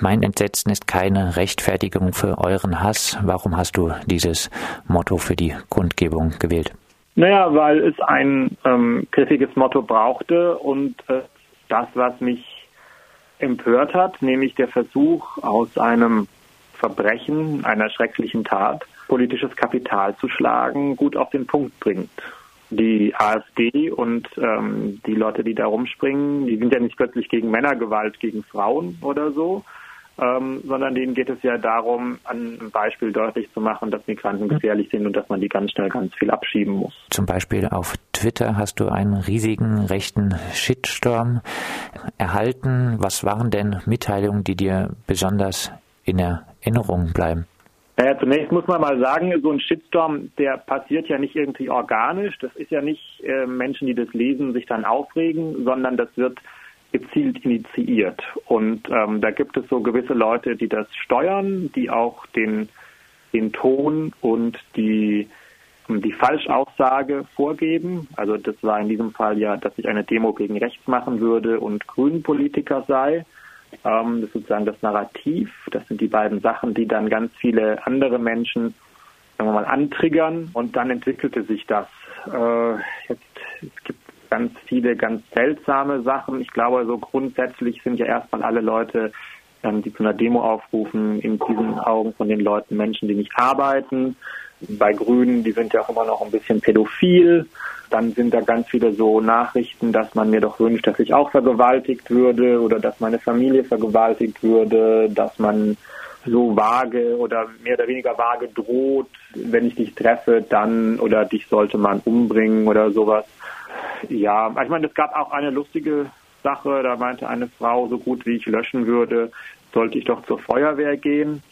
Mein Entsetzen ist keine Rechtfertigung für euren Hass. Warum hast du dieses Motto für die Kundgebung gewählt? Naja, weil es ein ähm, griffiges Motto brauchte und äh, das, was mich empört hat, nämlich der Versuch, aus einem Verbrechen, einer schrecklichen Tat, politisches Kapital zu schlagen, gut auf den Punkt bringt. Die AfD und ähm, die Leute, die da rumspringen, die sind ja nicht plötzlich gegen Männergewalt gegen Frauen oder so, ähm, sondern denen geht es ja darum, an einem Beispiel deutlich zu machen, dass Migranten gefährlich sind und dass man die ganz schnell ganz viel abschieben muss. Zum Beispiel auf Twitter hast du einen riesigen rechten Shitstorm erhalten. Was waren denn Mitteilungen, die dir besonders in Erinnerung bleiben? Naja, zunächst muss man mal sagen, so ein Shitstorm, der passiert ja nicht irgendwie organisch. Das ist ja nicht äh, Menschen, die das lesen, sich dann aufregen, sondern das wird gezielt initiiert. Und ähm, da gibt es so gewisse Leute, die das steuern, die auch den, den Ton und die, die Falschaussage vorgeben. Also das war in diesem Fall ja, dass ich eine Demo gegen rechts machen würde und Grünen-Politiker sei. Ähm, das ist sozusagen das Narrativ. Das sind die beiden Sachen, die dann ganz viele andere Menschen, sagen wir mal, antriggern. Und dann entwickelte sich das. Äh, jetzt, es gibt ganz viele ganz seltsame Sachen. Ich glaube, so grundsätzlich sind ja erstmal alle Leute, ähm, die zu einer Demo aufrufen, in diesen Augen von den Leuten Menschen, die nicht arbeiten. Bei Grünen, die sind ja auch immer noch ein bisschen pädophil. Dann sind da ganz viele so Nachrichten, dass man mir doch wünscht, dass ich auch vergewaltigt würde oder dass meine Familie vergewaltigt würde, dass man so vage oder mehr oder weniger vage droht, wenn ich dich treffe, dann oder dich sollte man umbringen oder sowas. Ja, ich meine, es gab auch eine lustige Sache, da meinte eine Frau, so gut wie ich löschen würde, sollte ich doch zur Feuerwehr gehen.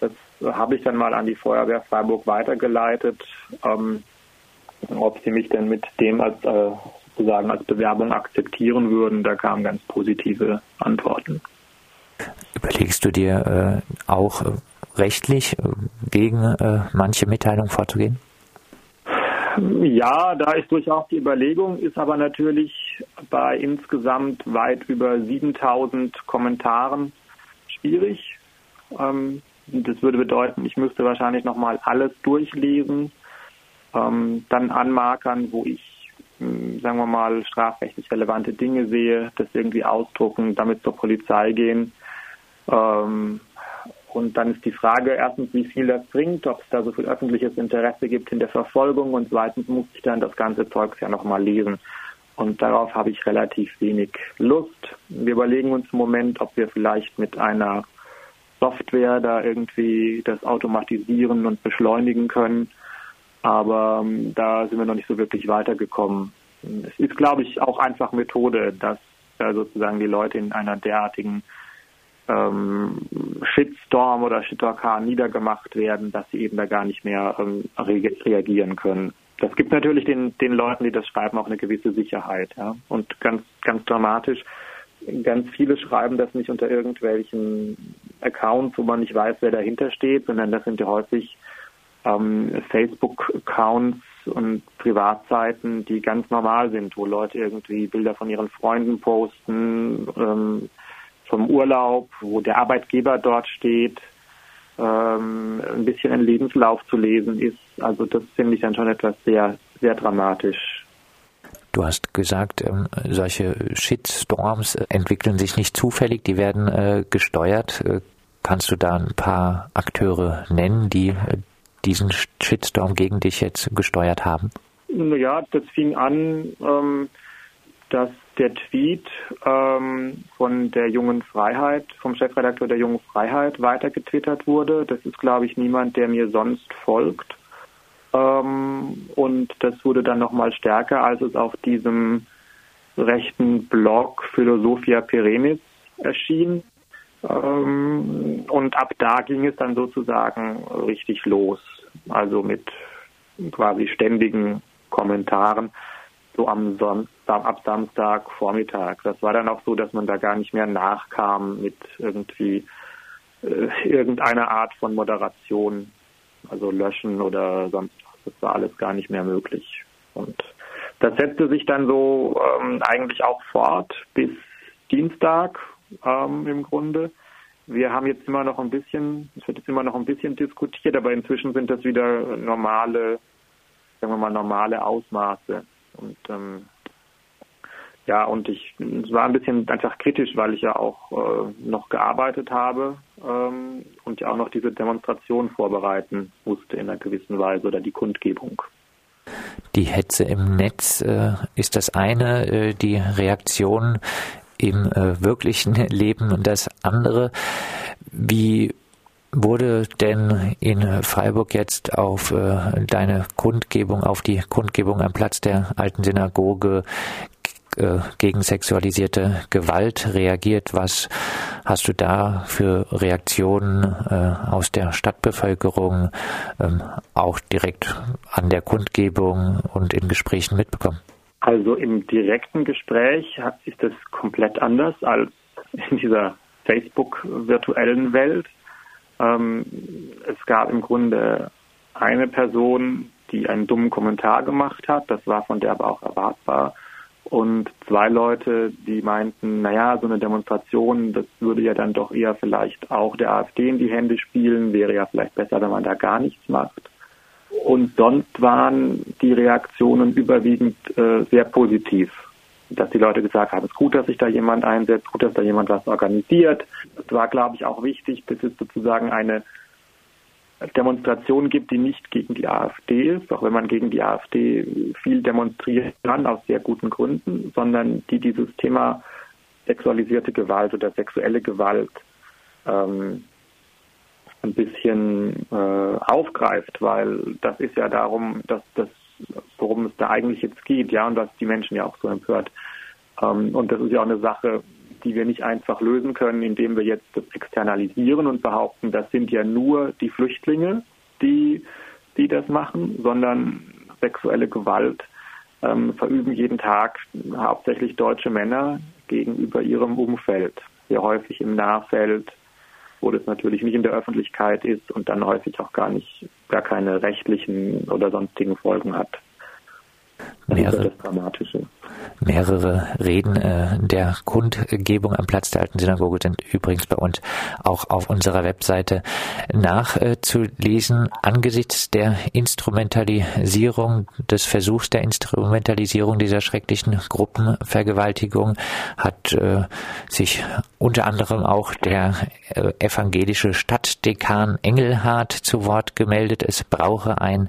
Das habe ich dann mal an die Feuerwehr Freiburg weitergeleitet. Ähm, ob sie mich denn mit dem als äh, sozusagen als Bewerbung akzeptieren würden. Da kamen ganz positive Antworten. Überlegst du dir äh, auch rechtlich gegen äh, manche Mitteilungen vorzugehen? Ja, da ist durchaus die Überlegung, ist aber natürlich bei insgesamt weit über 7000 Kommentaren schwierig. Ähm, das würde bedeuten, ich müsste wahrscheinlich nochmal alles durchlesen ähm, dann anmarkern, wo ich, hm, sagen wir mal, strafrechtlich relevante Dinge sehe, das irgendwie ausdrucken, damit zur Polizei gehen. Ähm, und dann ist die Frage erstens, wie viel das bringt, ob es da so viel öffentliches Interesse gibt in der Verfolgung und zweitens muss ich dann das ganze Zeugs ja nochmal lesen. Und darauf habe ich relativ wenig Lust. Wir überlegen uns im Moment, ob wir vielleicht mit einer Software da irgendwie das automatisieren und beschleunigen können. Aber ähm, da sind wir noch nicht so wirklich weitergekommen. Es ist, glaube ich, auch einfach Methode, dass sozusagen die Leute in einer derartigen ähm, Shitstorm oder Shitorkan niedergemacht werden, dass sie eben da gar nicht mehr ähm, re reagieren können. Das gibt natürlich den, den Leuten, die das schreiben, auch eine gewisse Sicherheit. Ja? Und ganz, ganz dramatisch, ganz viele schreiben das nicht unter irgendwelchen Accounts, wo man nicht weiß, wer dahinter steht, sondern das sind ja häufig ähm, Facebook-Accounts und Privatseiten, die ganz normal sind, wo Leute irgendwie Bilder von ihren Freunden posten, ähm, vom Urlaub, wo der Arbeitgeber dort steht, ähm, ein bisschen ein Lebenslauf zu lesen ist. Also das finde ich dann schon etwas sehr, sehr dramatisch. Du hast gesagt, ähm, solche Shitstorms entwickeln sich nicht zufällig, die werden äh, gesteuert. Äh, kannst du da ein paar Akteure nennen, die äh, diesen Shitstorm gegen dich jetzt gesteuert haben? Ja, das fing an, ähm, dass der Tweet ähm, von der Jungen Freiheit, vom Chefredakteur der Jungen Freiheit weitergetwittert wurde. Das ist, glaube ich, niemand, der mir sonst folgt. Ähm, und das wurde dann nochmal stärker, als es auf diesem rechten Blog Philosophia Perennis erschien. Ähm, und ab da ging es dann sozusagen richtig los. Also mit quasi ständigen Kommentaren, so am Son ab Samstag Vormittag. Das war dann auch so, dass man da gar nicht mehr nachkam mit irgendwie äh, irgendeiner Art von Moderation, also löschen oder sonst was. Das war alles gar nicht mehr möglich. Und das setzte sich dann so ähm, eigentlich auch fort bis Dienstag ähm, im Grunde. wir haben jetzt immer noch ein bisschen, es wird jetzt immer noch ein bisschen diskutiert, aber inzwischen sind das wieder normale, sagen wir mal, normale Ausmaße. Und ähm, ja, und ich es war ein bisschen einfach kritisch, weil ich ja auch äh, noch gearbeitet habe ähm, und ja auch noch diese Demonstration vorbereiten musste in einer gewissen Weise oder die Kundgebung. Die Hetze im Netz äh, ist das eine, äh, die Reaktion im äh, wirklichen Leben und das andere. Wie wurde denn in Freiburg jetzt auf äh, deine Kundgebung, auf die Kundgebung am Platz der alten Synagoge äh, gegen sexualisierte Gewalt reagiert? Was hast du da für Reaktionen äh, aus der Stadtbevölkerung ähm, auch direkt an der Kundgebung und in Gesprächen mitbekommen? Also im direkten Gespräch ist es komplett anders als in dieser Facebook-virtuellen Welt. Ähm, es gab im Grunde eine Person, die einen dummen Kommentar gemacht hat. Das war von der aber auch erwartbar. Und zwei Leute, die meinten, naja, so eine Demonstration, das würde ja dann doch eher vielleicht auch der AfD in die Hände spielen, wäre ja vielleicht besser, wenn man da gar nichts macht. Und sonst waren die Reaktionen überwiegend äh, sehr positiv. Dass die Leute gesagt haben, es ist gut, dass sich da jemand einsetzt, gut, dass da jemand was organisiert. Es war, glaube ich, auch wichtig, dass es sozusagen eine Demonstration gibt, die nicht gegen die AfD ist, auch wenn man gegen die AfD viel demonstrieren kann, aus sehr guten Gründen, sondern die dieses Thema sexualisierte Gewalt oder sexuelle Gewalt ähm, ein bisschen äh, aufgreift, weil das ist ja darum, dass das, worum es da eigentlich jetzt geht, ja, und was die Menschen ja auch so empört. Ähm, und das ist ja auch eine Sache, die wir nicht einfach lösen können, indem wir jetzt das externalisieren und behaupten, das sind ja nur die Flüchtlinge, die, die das machen, sondern sexuelle Gewalt ähm, verüben jeden Tag hauptsächlich deutsche Männer gegenüber ihrem Umfeld, sehr häufig im Nahfeld, wo das natürlich nicht in der Öffentlichkeit ist und dann häufig auch gar nicht, gar keine rechtlichen oder sonstigen Folgen hat. Mehrere, Dramatische. Mehrere Reden äh, der Kundgebung am Platz der alten Synagoge sind übrigens bei uns auch auf unserer Webseite nachzulesen. Äh, Angesichts der Instrumentalisierung, des Versuchs der Instrumentalisierung dieser schrecklichen Gruppenvergewaltigung hat äh, sich unter anderem auch der äh, evangelische Stadtdekan Engelhardt zu Wort gemeldet. Es brauche ein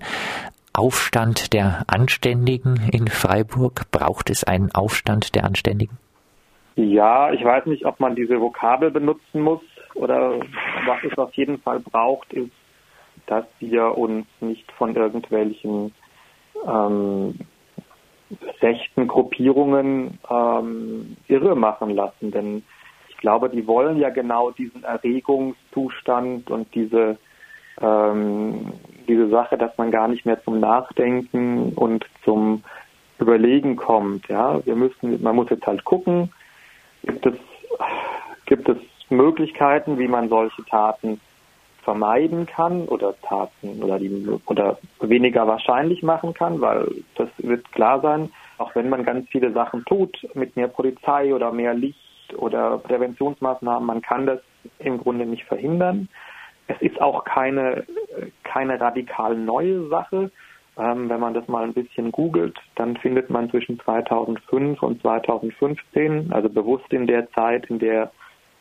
Aufstand der Anständigen in Freiburg? Braucht es einen Aufstand der Anständigen? Ja, ich weiß nicht, ob man diese Vokabel benutzen muss oder was es auf jeden Fall braucht, ist, dass wir uns nicht von irgendwelchen ähm, rechten Gruppierungen ähm, irre machen lassen. Denn ich glaube, die wollen ja genau diesen Erregungszustand und diese ähm, diese Sache, dass man gar nicht mehr zum Nachdenken und zum Überlegen kommt. Ja, wir müssen, man muss jetzt halt gucken, gibt es, gibt es Möglichkeiten, wie man solche Taten vermeiden kann oder Taten oder die oder weniger wahrscheinlich machen kann, weil das wird klar sein, auch wenn man ganz viele Sachen tut mit mehr Polizei oder mehr Licht oder Präventionsmaßnahmen, man kann das im Grunde nicht verhindern. Es ist auch keine, keine radikal neue Sache. Ähm, wenn man das mal ein bisschen googelt, dann findet man zwischen 2005 und 2015, also bewusst in der Zeit, in der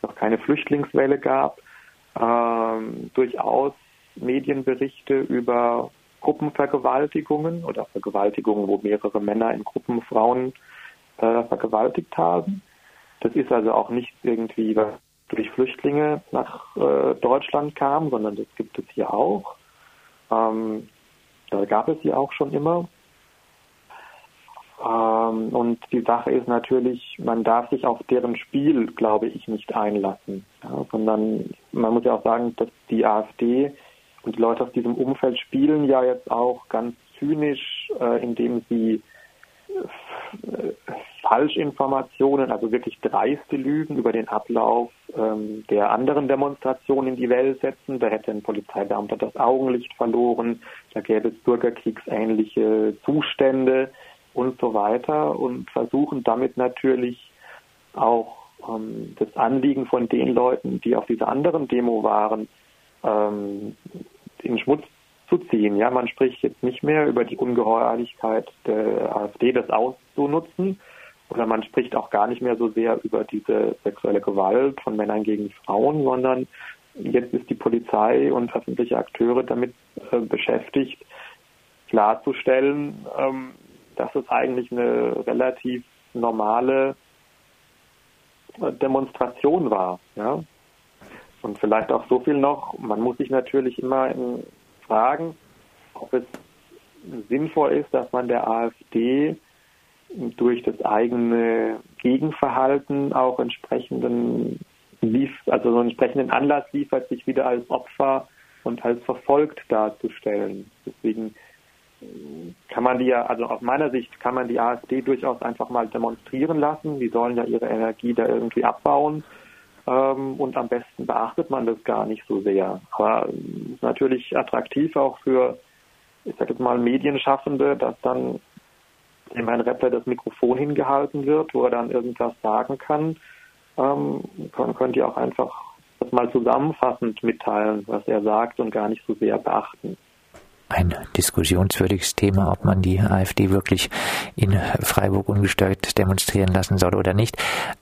noch keine Flüchtlingswelle gab, ähm, durchaus Medienberichte über Gruppenvergewaltigungen oder Vergewaltigungen, wo mehrere Männer in Gruppen Frauen äh, vergewaltigt haben. Das ist also auch nicht irgendwie durch Flüchtlinge nach äh, Deutschland kam, sondern das gibt es hier auch. Ähm, da gab es sie auch schon immer. Ähm, und die Sache ist natürlich, man darf sich auf deren Spiel, glaube ich, nicht einlassen, ja, sondern man muss ja auch sagen, dass die AfD und die Leute aus diesem Umfeld spielen ja jetzt auch ganz zynisch, äh, indem sie Falschinformationen, also wirklich dreiste Lügen über den Ablauf ähm, der anderen Demonstrationen in die Welt setzen. Da hätte ein Polizeibeamter das Augenlicht verloren, da gäbe es bürgerkriegsähnliche Zustände und so weiter und versuchen damit natürlich auch ähm, das Anliegen von den Leuten, die auf dieser anderen Demo waren, ähm, in Schmutz zu ziehen. Ja, man spricht jetzt nicht mehr über die Ungeheuerlichkeit der AfD, das auszunutzen, oder man spricht auch gar nicht mehr so sehr über diese sexuelle Gewalt von Männern gegen Frauen, sondern jetzt ist die Polizei und öffentliche Akteure damit äh, beschäftigt, klarzustellen, ähm, dass es eigentlich eine relativ normale äh, Demonstration war. Ja? Und vielleicht auch so viel noch, man muss sich natürlich immer fragen, ob es sinnvoll ist, dass man der AfD durch das eigene Gegenverhalten auch entsprechenden also so einen entsprechenden Anlass liefert, sich wieder als Opfer und als verfolgt darzustellen. Deswegen kann man die ja, also aus meiner Sicht kann man die AfD durchaus einfach mal demonstrieren lassen. Die sollen ja ihre Energie da irgendwie abbauen. Ähm, und am besten beachtet man das gar nicht so sehr. Aber es ist natürlich attraktiv auch für, ich sag jetzt mal, Medienschaffende, dass dann dem Herrn Rappler das Mikrofon hingehalten wird, wo er dann irgendwas sagen kann. Ähm, könnt ihr auch einfach das mal zusammenfassend mitteilen, was er sagt und gar nicht so sehr beachten ein diskussionswürdiges Thema, ob man die AfD wirklich in Freiburg ungestört demonstrieren lassen soll oder nicht.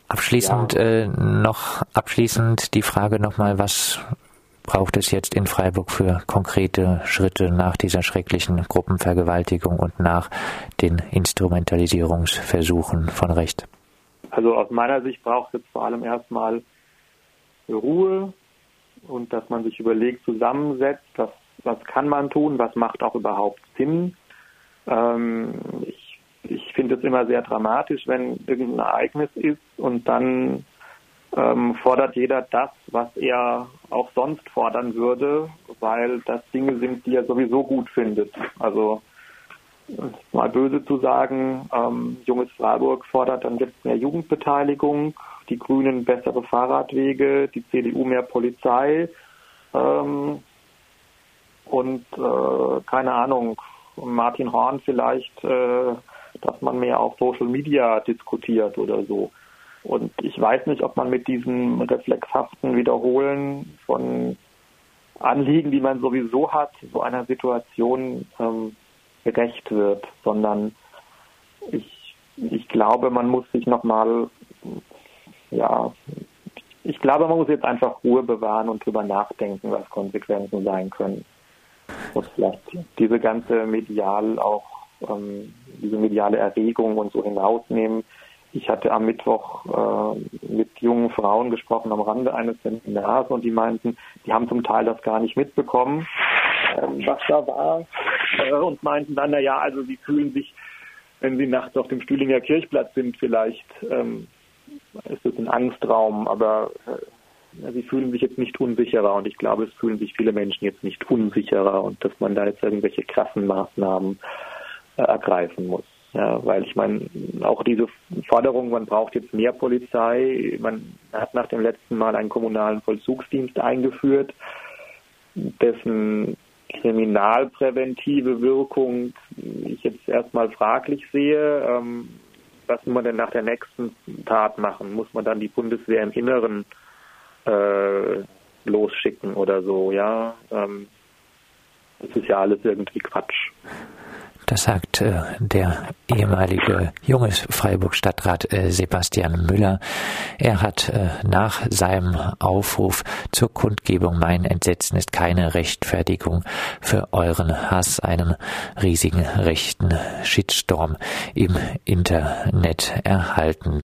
Abschließend ja. äh, noch abschließend die Frage nochmal, was braucht es jetzt in Freiburg für konkrete Schritte nach dieser schrecklichen Gruppenvergewaltigung und nach den Instrumentalisierungsversuchen von Recht? Also aus meiner Sicht braucht es vor allem erstmal Ruhe und dass man sich überlegt, zusammensetzt, dass was kann man tun, was macht auch überhaupt Sinn. Ähm, ich ich finde es immer sehr dramatisch, wenn irgendein Ereignis ist und dann ähm, fordert jeder das, was er auch sonst fordern würde, weil das Dinge sind, die er sowieso gut findet. Also mal böse zu sagen, ähm, Junges Freiburg fordert dann jetzt mehr Jugendbeteiligung, die Grünen bessere Fahrradwege, die CDU mehr Polizei. Ähm, und äh, keine Ahnung, Martin Horn vielleicht, äh, dass man mehr auf Social Media diskutiert oder so. Und ich weiß nicht, ob man mit diesem reflexhaften Wiederholen von Anliegen, die man sowieso hat, so einer Situation ähm, gerecht wird, sondern ich, ich glaube, man muss sich nochmal, ja, ich glaube, man muss jetzt einfach Ruhe bewahren und drüber nachdenken, was Konsequenzen sein können muss vielleicht diese ganze medial auch, ähm, diese mediale Erregung und so hinausnehmen. Ich hatte am Mittwoch äh, mit jungen Frauen gesprochen am Rande eines Seminars und die meinten, die haben zum Teil das gar nicht mitbekommen, ähm, was da war äh, und meinten dann, na ja, also sie fühlen sich, wenn sie nachts auf dem Stühlinger Kirchplatz sind, vielleicht ähm, ist es ein Angstraum, aber äh, sie fühlen sich jetzt nicht unsicherer und ich glaube, es fühlen sich viele Menschen jetzt nicht unsicherer und dass man da jetzt irgendwelche krassen Maßnahmen äh, ergreifen muss. Ja, weil ich meine, auch diese Forderung, man braucht jetzt mehr Polizei, man hat nach dem letzten Mal einen kommunalen Vollzugsdienst eingeführt, dessen kriminalpräventive Wirkung ich jetzt erstmal fraglich sehe. Ähm, was muss man denn nach der nächsten Tat machen? Muss man dann die Bundeswehr im Inneren äh, losschicken oder so, ja. Ähm, das ist ja alles irgendwie Quatsch. Das sagt äh, der ehemalige junge Freiburg-Stadtrat äh, Sebastian Müller. Er hat äh, nach seinem Aufruf zur Kundgebung Mein Entsetzen ist keine Rechtfertigung für euren Hass einem riesigen rechten Shitstorm im Internet erhalten.